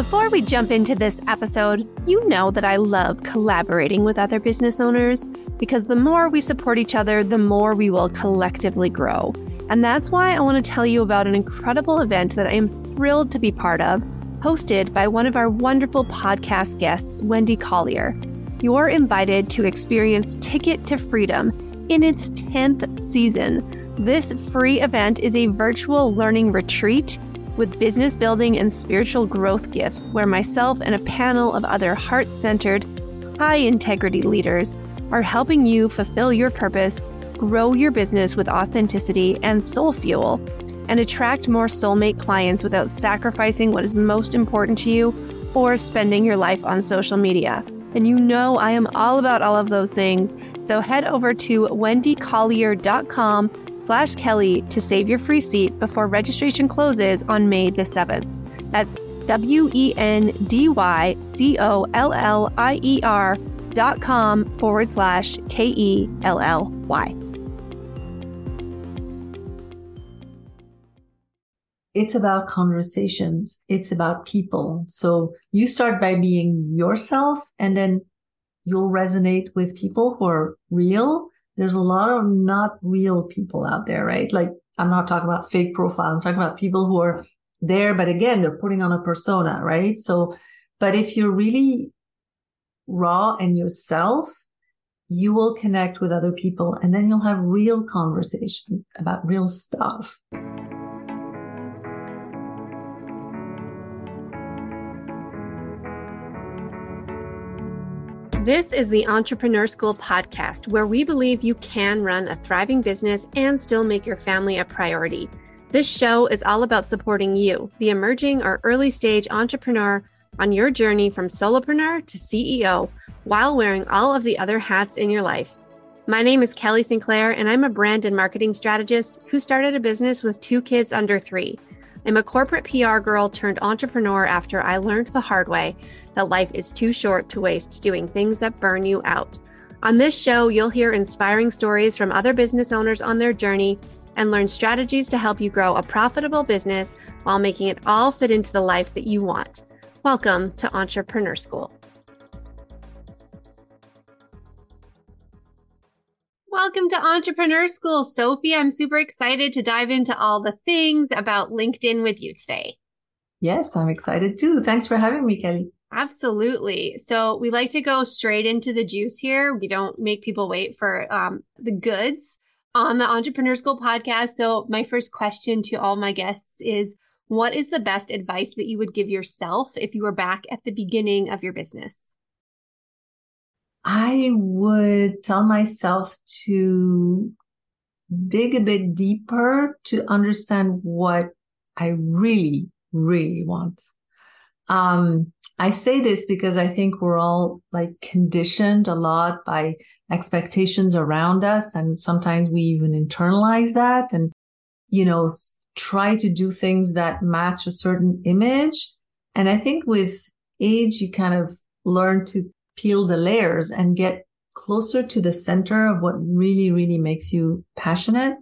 Before we jump into this episode, you know that I love collaborating with other business owners because the more we support each other, the more we will collectively grow. And that's why I want to tell you about an incredible event that I am thrilled to be part of, hosted by one of our wonderful podcast guests, Wendy Collier. You're invited to experience Ticket to Freedom in its 10th season. This free event is a virtual learning retreat with business building and spiritual growth gifts, where myself and a panel of other heart centered, high integrity leaders are helping you fulfill your purpose grow your business with authenticity and soul fuel, and attract more soulmate clients without sacrificing what is most important to you or spending your life on social media. And you know I am all about all of those things. So head over to wendycollier.com slash Kelly to save your free seat before registration closes on May the 7th. That's W-E-N-D-Y-C-O-L-L-I-E-R dot com forward slash K-E-L-L-Y. it's about conversations. It's about people. So you start by being yourself and then you'll resonate with people who are real. There's a lot of not real people out there, right? Like I'm not talking about fake profiles. I'm talking about people who are there, but again, they're putting on a persona, right? So, but if you're really raw and yourself, you will connect with other people and then you'll have real conversations about real stuff. This is the Entrepreneur School podcast, where we believe you can run a thriving business and still make your family a priority. This show is all about supporting you, the emerging or early stage entrepreneur, on your journey from solopreneur to CEO while wearing all of the other hats in your life. My name is Kelly Sinclair, and I'm a brand and marketing strategist who started a business with two kids under three. I'm a corporate PR girl turned entrepreneur after I learned the hard way that life is too short to waste doing things that burn you out. On this show, you'll hear inspiring stories from other business owners on their journey and learn strategies to help you grow a profitable business while making it all fit into the life that you want. Welcome to Entrepreneur School. Welcome to Entrepreneur School, Sophie. I'm super excited to dive into all the things about LinkedIn with you today. Yes, I'm excited too. Thanks for having me, Kelly. Absolutely. So we like to go straight into the juice here. We don't make people wait for um, the goods on the Entrepreneur School podcast. So my first question to all my guests is, what is the best advice that you would give yourself if you were back at the beginning of your business? I would tell myself to dig a bit deeper to understand what I really, really want. Um, I say this because I think we're all like conditioned a lot by expectations around us. And sometimes we even internalize that and, you know, try to do things that match a certain image. And I think with age, you kind of learn to peel the layers and get closer to the center of what really, really makes you passionate.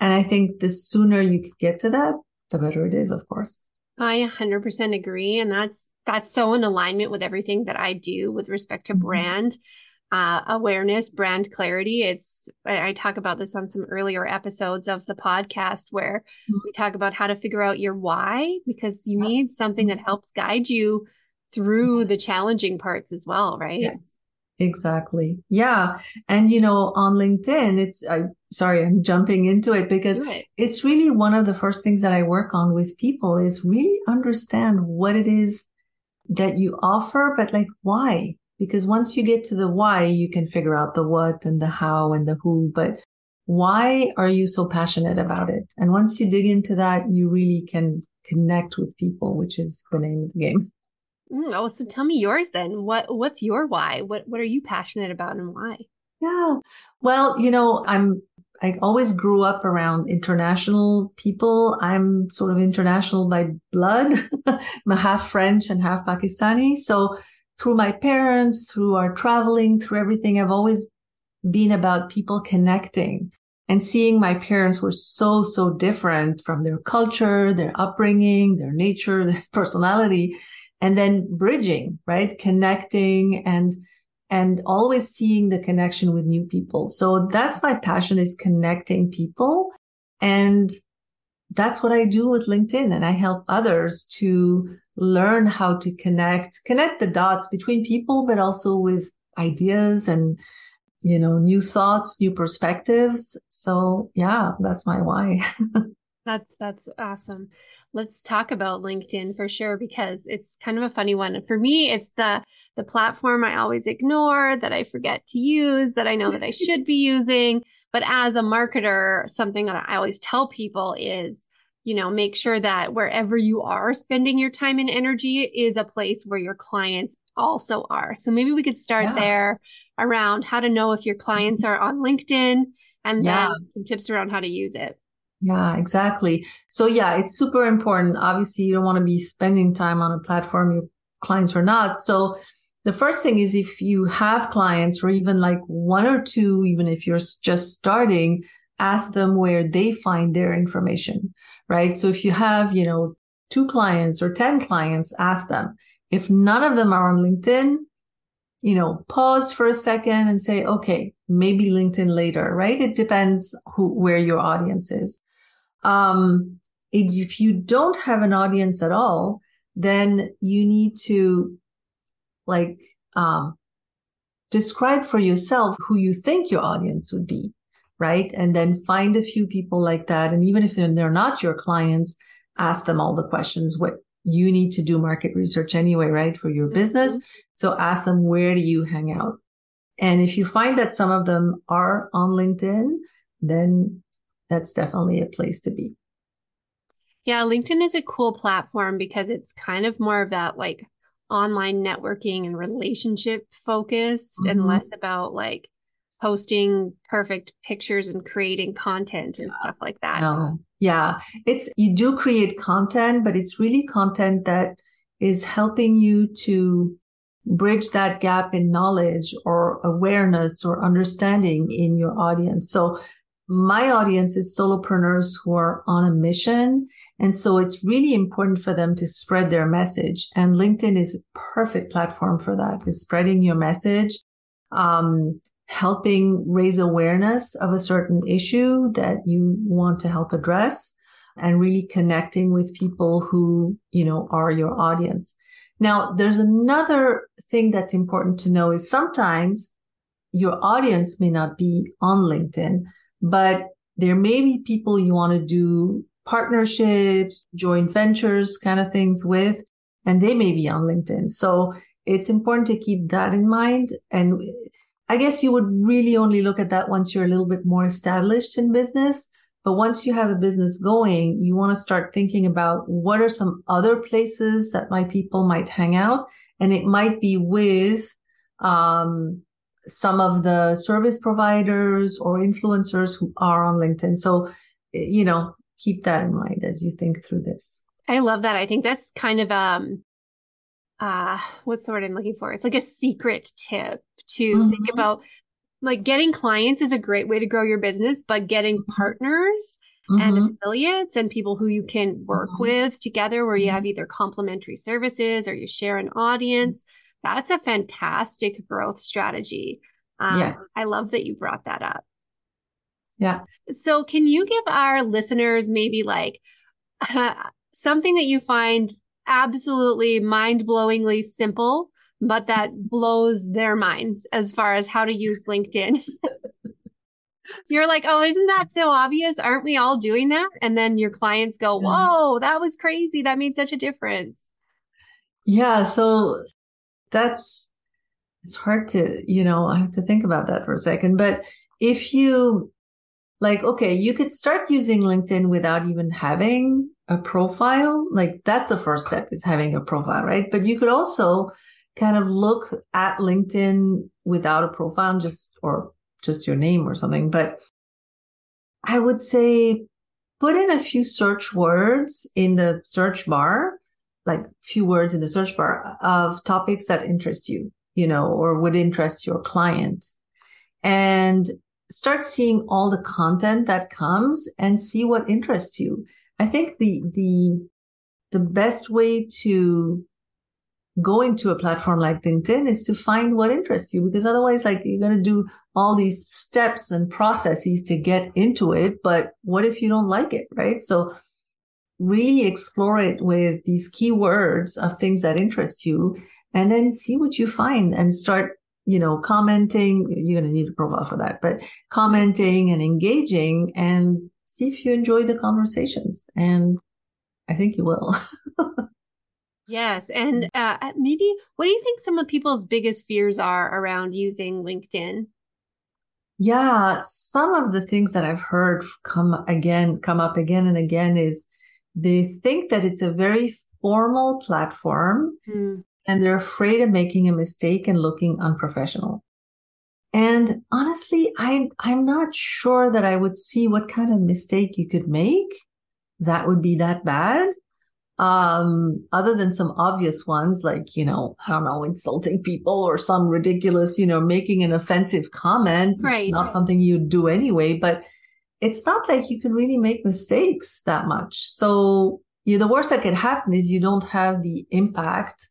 And I think the sooner you could get to that, the better it is, of course. I 100% agree. And that's, that's so in alignment with everything that I do with respect to mm-hmm. brand. Uh, awareness, brand clarity. It's, I talk about this on some earlier episodes of the podcast where mm-hmm. we talk about how to figure out your why because you need something that helps guide you through the challenging parts as well, right? Yes. Exactly. Yeah. And you know, on LinkedIn, it's I sorry, I'm jumping into it because it. it's really one of the first things that I work on with people is really understand what it is that you offer, but like why? Because once you get to the why, you can figure out the what and the how and the who, but why are you so passionate about it? And once you dig into that, you really can connect with people, which is the name of the game. Mm, oh, so tell me yours then. What what's your why? What what are you passionate about and why? Yeah. Well, you know, I'm I always grew up around international people. I'm sort of international by blood. I'm half French and half Pakistani. So through my parents, through our traveling, through everything, I've always been about people connecting and seeing my parents were so, so different from their culture, their upbringing, their nature, their personality and then bridging, right? Connecting and, and always seeing the connection with new people. So that's my passion is connecting people. And that's what I do with LinkedIn. And I help others to learn how to connect, connect the dots between people, but also with ideas and, you know, new thoughts, new perspectives. So yeah, that's my why. That's that's awesome. Let's talk about LinkedIn for sure because it's kind of a funny one. For me, it's the the platform I always ignore that I forget to use that I know that I should be using. But as a marketer, something that I always tell people is, you know, make sure that wherever you are spending your time and energy is a place where your clients also are. So maybe we could start yeah. there around how to know if your clients mm-hmm. are on LinkedIn and yeah. then some tips around how to use it. Yeah, exactly. So yeah, it's super important. Obviously, you don't want to be spending time on a platform your clients are not. So the first thing is if you have clients or even like one or two, even if you're just starting, ask them where they find their information, right? So if you have, you know, two clients or 10 clients, ask them. If none of them are on LinkedIn, you know, pause for a second and say, okay, maybe LinkedIn later, right? It depends who, where your audience is. Um, if you don't have an audience at all, then you need to like, um, describe for yourself who you think your audience would be, right? And then find a few people like that. And even if they're, not your clients, ask them all the questions. What you need to do market research anyway, right? For your business. Mm-hmm. So ask them, where do you hang out? And if you find that some of them are on LinkedIn, then that's definitely a place to be. Yeah, LinkedIn is a cool platform because it's kind of more of that like online networking and relationship focused mm-hmm. and less about like posting perfect pictures and creating content and yeah. stuff like that. No. Yeah. It's you do create content, but it's really content that is helping you to bridge that gap in knowledge or awareness or understanding in your audience. So my audience is solopreneurs who are on a mission. And so it's really important for them to spread their message. And LinkedIn is a perfect platform for that, is spreading your message, um, helping raise awareness of a certain issue that you want to help address and really connecting with people who, you know, are your audience. Now, there's another thing that's important to know is sometimes your audience may not be on LinkedIn but there may be people you want to do partnerships, joint ventures kind of things with, and they may be on LinkedIn. So it's important to keep that in mind. And I guess you would really only look at that once you're a little bit more established in business. But once you have a business going, you want to start thinking about what are some other places that my people might hang out. And it might be with, um, some of the service providers or influencers who are on LinkedIn. So, you know, keep that in mind as you think through this. I love that. I think that's kind of um uh what's the word I'm looking for? It's like a secret tip to mm-hmm. think about like getting clients is a great way to grow your business, but getting mm-hmm. partners mm-hmm. and affiliates and people who you can work mm-hmm. with together where you have mm-hmm. either complementary services or you share an audience that's a fantastic growth strategy. Um, yeah. I love that you brought that up. Yeah. So, can you give our listeners maybe like uh, something that you find absolutely mind blowingly simple, but that blows their minds as far as how to use LinkedIn? You're like, oh, isn't that so obvious? Aren't we all doing that? And then your clients go, whoa, that was crazy. That made such a difference. Yeah. So that's it's hard to, you know, I have to think about that for a second. But if you like, okay, you could start using LinkedIn without even having a profile. Like that's the first step is having a profile, right? But you could also kind of look at LinkedIn without a profile just, or just your name or something. But I would say put in a few search words in the search bar like few words in the search bar of topics that interest you, you know, or would interest your client and start seeing all the content that comes and see what interests you. I think the, the, the best way to going to a platform like LinkedIn is to find what interests you because otherwise like you're going to do all these steps and processes to get into it but what if you don't like it right so really explore it with these keywords of things that interest you and then see what you find and start you know commenting you're going to need a profile for that but commenting and engaging and see if you enjoy the conversations and i think you will Yes. And uh, uh, maybe what do you think some of people's biggest fears are around using LinkedIn? Yeah, some of the things that I've heard come again, come up again and again is they think that it's a very formal platform mm. and they're afraid of making a mistake and looking unprofessional. And honestly, I, I'm not sure that I would see what kind of mistake you could make that would be that bad um other than some obvious ones like you know i don't know insulting people or some ridiculous you know making an offensive comment right. not something you do anyway but it's not like you can really make mistakes that much so you the worst that can happen is you don't have the impact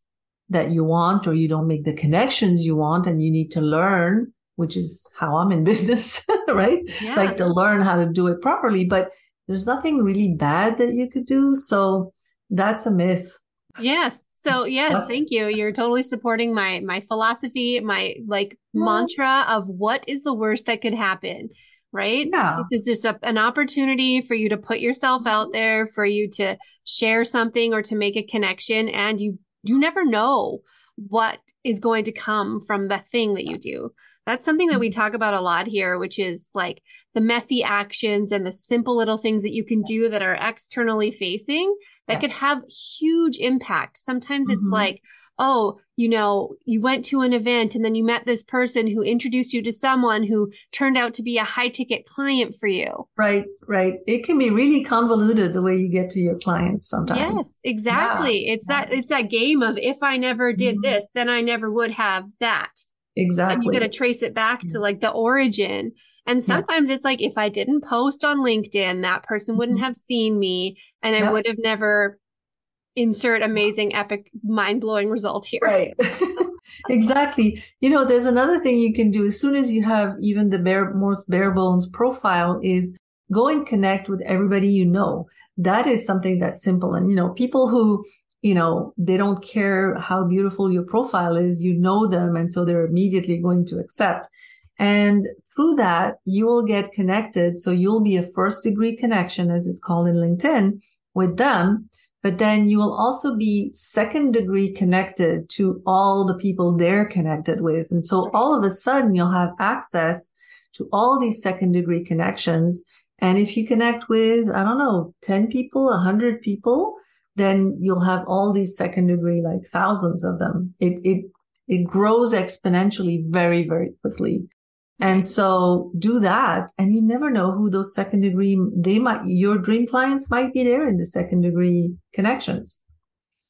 that you want or you don't make the connections you want and you need to learn which is how i'm in business right yeah. like to learn how to do it properly but there's nothing really bad that you could do so that's a myth. Yes. So yes, thank you. You're totally supporting my my philosophy, my like mantra of what is the worst that could happen, right? Yeah. It's just a, an opportunity for you to put yourself out there, for you to share something or to make a connection, and you you never know what is going to come from the thing that you do. That's something that we mm-hmm. talk about a lot here, which is like the messy actions and the simple little things that you can do that are externally facing that could have huge impact. Sometimes mm-hmm. it's like, oh, you know, you went to an event and then you met this person who introduced you to someone who turned out to be a high ticket client for you. Right, right. It can be really convoluted the way you get to your clients sometimes. Yes, exactly. Yeah. It's that it's that game of if I never did mm-hmm. this, then I never would have that. Exactly. And you got to trace it back to like the origin. And sometimes yeah. it's like if I didn't post on LinkedIn, that person wouldn't mm-hmm. have seen me and I would have never insert amazing, epic, mind blowing result here. Right. exactly. You know, there's another thing you can do as soon as you have even the bare, most bare bones profile is go and connect with everybody you know. That is something that's simple. And, you know, people who you know, they don't care how beautiful your profile is. You know them. And so they're immediately going to accept. And through that, you will get connected. So you'll be a first degree connection, as it's called in LinkedIn with them. But then you will also be second degree connected to all the people they're connected with. And so all of a sudden you'll have access to all these second degree connections. And if you connect with, I don't know, 10 people, 100 people, then you'll have all these second degree, like thousands of them. It, it, it grows exponentially very, very quickly. And so do that. And you never know who those second degree, they might, your dream clients might be there in the second degree connections.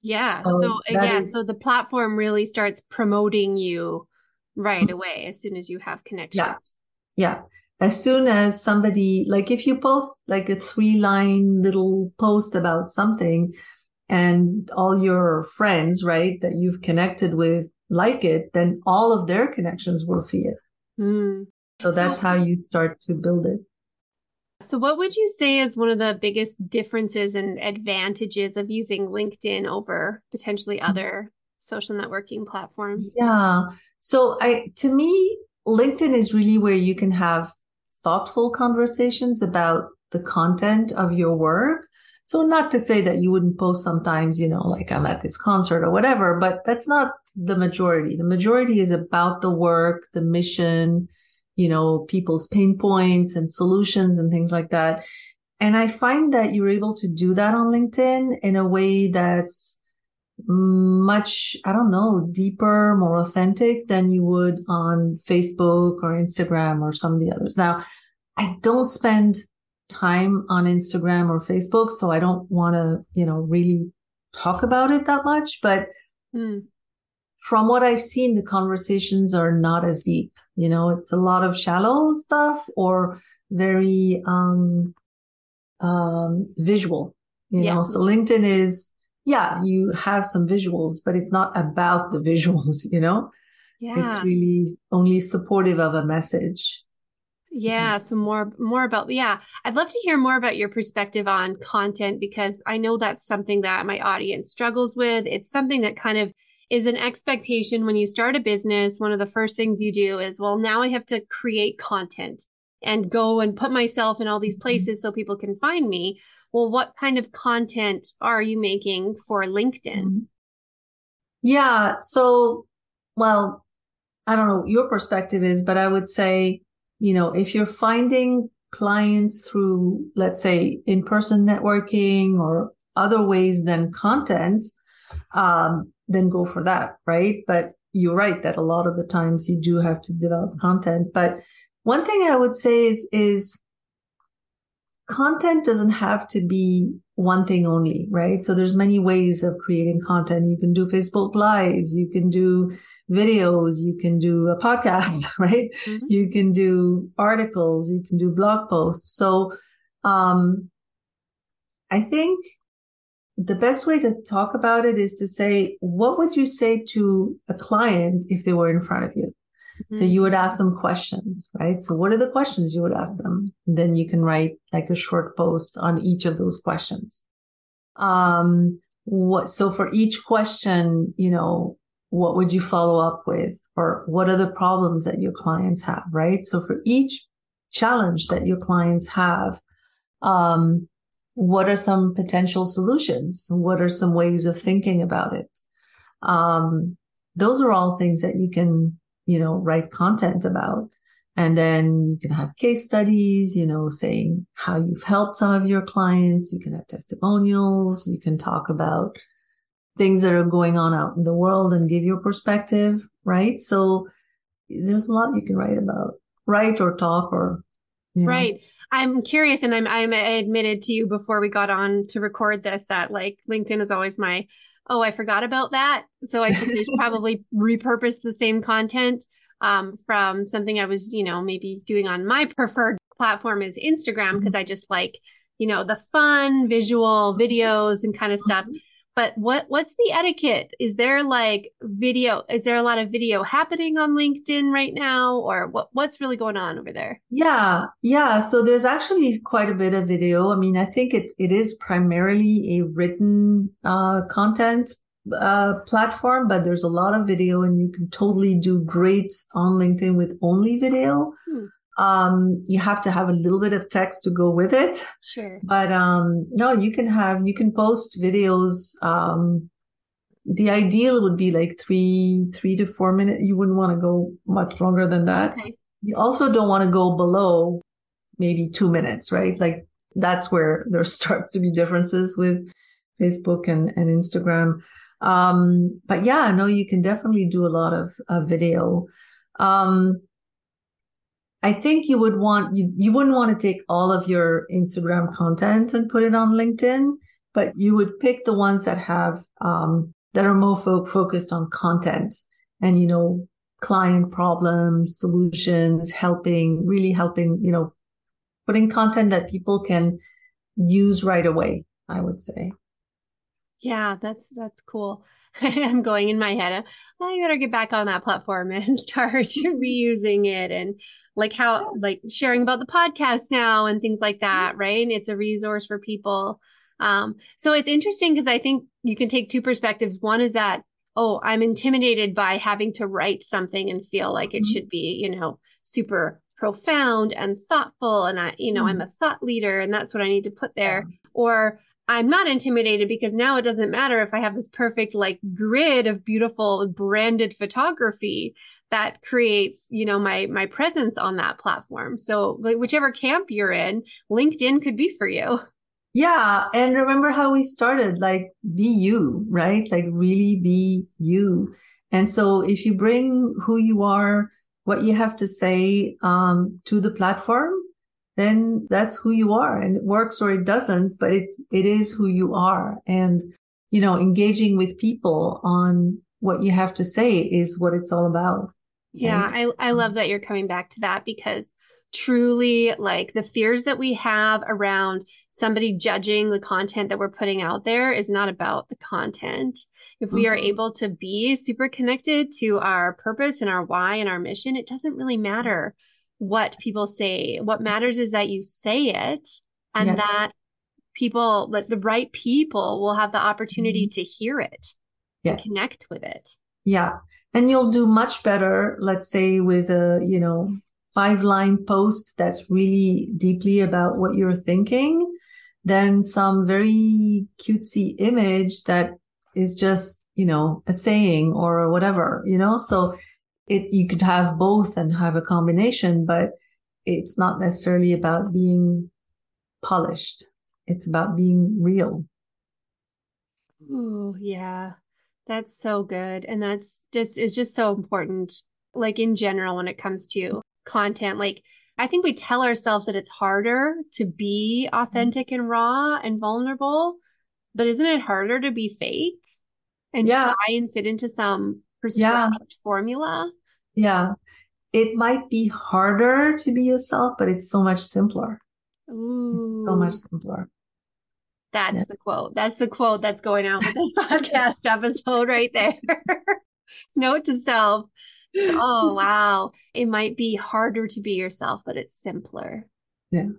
Yeah. So, so uh, yeah. Is, so the platform really starts promoting you right mm-hmm. away as soon as you have connections. Yeah. Yeah as soon as somebody like if you post like a three line little post about something and all your friends right that you've connected with like it then all of their connections will see it mm. so that's so, how you start to build it so what would you say is one of the biggest differences and advantages of using linkedin over potentially mm. other social networking platforms yeah so i to me linkedin is really where you can have thoughtful conversations about the content of your work. So not to say that you wouldn't post sometimes, you know, like I'm at this concert or whatever, but that's not the majority. The majority is about the work, the mission, you know, people's pain points and solutions and things like that. And I find that you're able to do that on LinkedIn in a way that's much, I don't know, deeper, more authentic than you would on Facebook or Instagram or some of the others. Now, I don't spend time on Instagram or Facebook, so I don't want to, you know, really talk about it that much. But mm. From what I've seen, the conversations are not as deep. You know, it's a lot of shallow stuff or very um, um, visual. You yeah. know, so LinkedIn is yeah, you have some visuals, but it's not about the visuals, you know? Yeah. It's really only supportive of a message. Yeah, so more more about yeah, I'd love to hear more about your perspective on content because I know that's something that my audience struggles with. It's something that kind of is an expectation when you start a business. One of the first things you do is, well, now I have to create content and go and put myself in all these mm-hmm. places so people can find me. Well, what kind of content are you making for LinkedIn? Mm-hmm. Yeah. So, well, I don't know what your perspective is, but I would say, you know, if you're finding clients through, let's say, in person networking or other ways than content, um, then go for that, right? But you're right that a lot of the times you do have to develop content. But one thing I would say is, is content doesn't have to be one thing only, right? So there's many ways of creating content. You can do Facebook lives, you can do videos, you can do a podcast, right? Mm-hmm. You can do articles, you can do blog posts. So, um, I think the best way to talk about it is to say, what would you say to a client if they were in front of you? Mm-hmm. So you would ask them questions, right? So what are the questions you would ask them? And then you can write like a short post on each of those questions. Um, what, so for each question, you know, what would you follow up with? Or what are the problems that your clients have, right? So for each challenge that your clients have, um, what are some potential solutions? What are some ways of thinking about it? Um, those are all things that you can, you know, write content about. And then you can have case studies, you know, saying how you've helped some of your clients. You can have testimonials. You can talk about things that are going on out in the world and give your perspective, right? So there's a lot you can write about, write or talk or yeah. Right. I'm curious, and I'm I'm admitted to you before we got on to record this that like LinkedIn is always my oh I forgot about that, so I should probably repurpose the same content um, from something I was you know maybe doing on my preferred platform is Instagram because mm-hmm. I just like you know the fun visual videos and kind of stuff. Mm-hmm but what what's the etiquette? Is there like video is there a lot of video happening on linkedin right now or what what's really going on over there? Yeah yeah. So there's actually quite a bit of video. I mean i think it it is primarily a written uh, content uh, platform but there's a lot of video and you can totally do great on linkedin with only video. Hmm um you have to have a little bit of text to go with it. Sure. But um no you can have you can post videos um the ideal would be like three three to four minutes you wouldn't want to go much longer than that. Okay. you also don't want to go below maybe two minutes right? Like that's where there starts to be differences with facebook and, and instagram. Um but yeah no you can definitely do a lot of, of video. Um I think you would want you you wouldn't want to take all of your Instagram content and put it on LinkedIn, but you would pick the ones that have um, that are more fo- focused on content and you know client problems, solutions, helping really helping you know putting content that people can use right away. I would say. Yeah, that's that's cool. I'm going in my head. Well, I better get back on that platform and start reusing it and like how like sharing about the podcast now and things like that, right? And it's a resource for people. Um, so it's interesting because I think you can take two perspectives. One is that, oh, I'm intimidated by having to write something and feel like it mm-hmm. should be, you know, super profound and thoughtful. And I, you know, mm-hmm. I'm a thought leader and that's what I need to put there. Yeah. Or I'm not intimidated because now it doesn't matter if I have this perfect like grid of beautiful branded photography that creates, you know, my my presence on that platform. So like whichever camp you're in, LinkedIn could be for you. Yeah, and remember how we started like be you, right? Like really be you. And so if you bring who you are, what you have to say um, to the platform, then that's who you are and it works or it doesn't, but it's, it is who you are. And, you know, engaging with people on what you have to say is what it's all about. Yeah. I, I love that you're coming back to that because truly like the fears that we have around somebody judging the content that we're putting out there is not about the content. If we mm-hmm. are able to be super connected to our purpose and our why and our mission, it doesn't really matter what people say. What matters is that you say it and that people, like the right people, will have the opportunity mm-hmm. to hear it, yes. connect with it. Yeah. And you'll do much better, let's say, with a, you know, five line post that's really deeply about what you're thinking than some very cutesy image that is just, you know, a saying or whatever, you know? So it, you could have both and have a combination, but it's not necessarily about being polished. It's about being real. Oh, yeah. That's so good. And that's just, it's just so important, like in general, when it comes to content. Like, I think we tell ourselves that it's harder to be mm-hmm. authentic and raw and vulnerable, but isn't it harder to be fake and yeah. try and fit into some prescribed yeah. formula? Yeah. It might be harder to be yourself, but it's so much simpler. Ooh. so much simpler. That's yeah. the quote. That's the quote that's going out with this podcast episode right there. Note to self oh, wow. It might be harder to be yourself, but it's simpler. Yeah.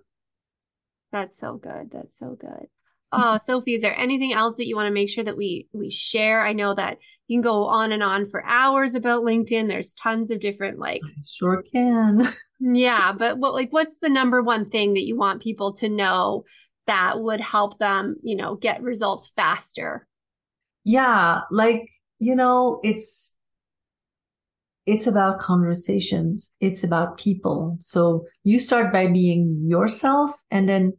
That's so good. That's so good. Oh, Sophie, is there anything else that you want to make sure that we we share? I know that you can go on and on for hours about LinkedIn. There's tons of different like I sure can. yeah, but what like what's the number one thing that you want people to know that would help them, you know, get results faster? Yeah, like, you know, it's it's about conversations. It's about people. So you start by being yourself and then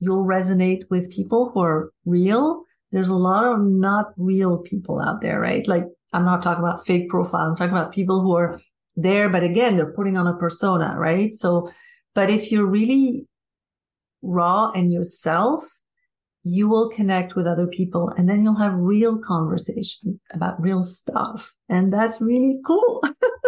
you'll resonate with people who are real. There's a lot of not real people out there, right? Like I'm not talking about fake profiles. I'm talking about people who are there, but again, they're putting on a persona, right? So, but if you're really raw and yourself, you will connect with other people and then you'll have real conversations about real stuff. And that's really cool.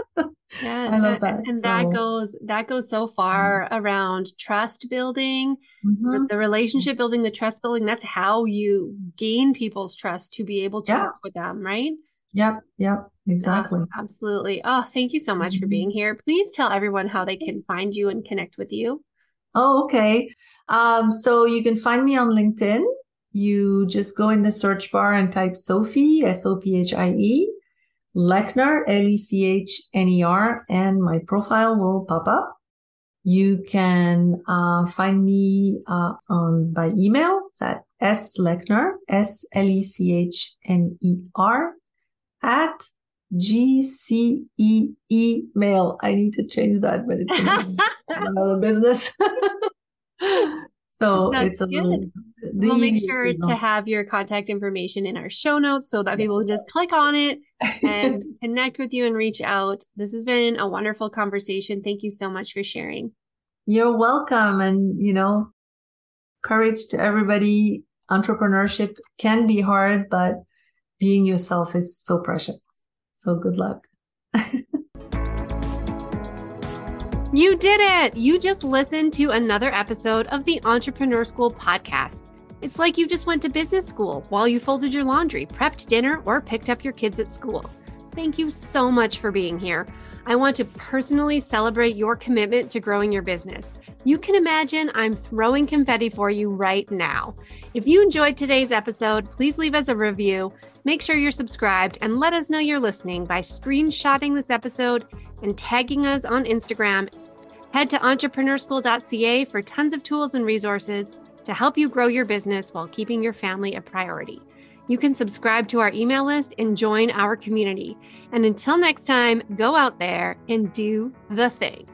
Yeah, I love that. And so, that goes that goes so far mm-hmm. around trust building, mm-hmm. the relationship building, the trust building. That's how you gain people's trust to be able to yeah. work with them, right? Yep, yep, exactly. absolutely. Oh, thank you so much mm-hmm. for being here. Please tell everyone how they can find you and connect with you. Oh, okay. Um, so you can find me on LinkedIn. You just go in the search bar and type Sophie, S O P H I E, Lechner, L-E-C-H-N-E-R, and my profile will pop up. You can uh, find me uh, on by email. It's at S Lechner, S L E C H N E R, at G C E E mail. I need to change that, but it's another business. so That's it's a good. little we'll make sure to have your contact information in our show notes so that people can just click on it and connect with you and reach out. This has been a wonderful conversation. Thank you so much for sharing. You're welcome. And, you know, courage to everybody. Entrepreneurship can be hard, but being yourself is so precious. So good luck. you did it. You just listened to another episode of the Entrepreneur School podcast. It's like you just went to business school while you folded your laundry, prepped dinner, or picked up your kids at school. Thank you so much for being here. I want to personally celebrate your commitment to growing your business. You can imagine I'm throwing confetti for you right now. If you enjoyed today's episode, please leave us a review. Make sure you're subscribed and let us know you're listening by screenshotting this episode and tagging us on Instagram. Head to entrepreneurschool.ca for tons of tools and resources to help you grow your business while keeping your family a priority. You can subscribe to our email list and join our community. And until next time, go out there and do the thing.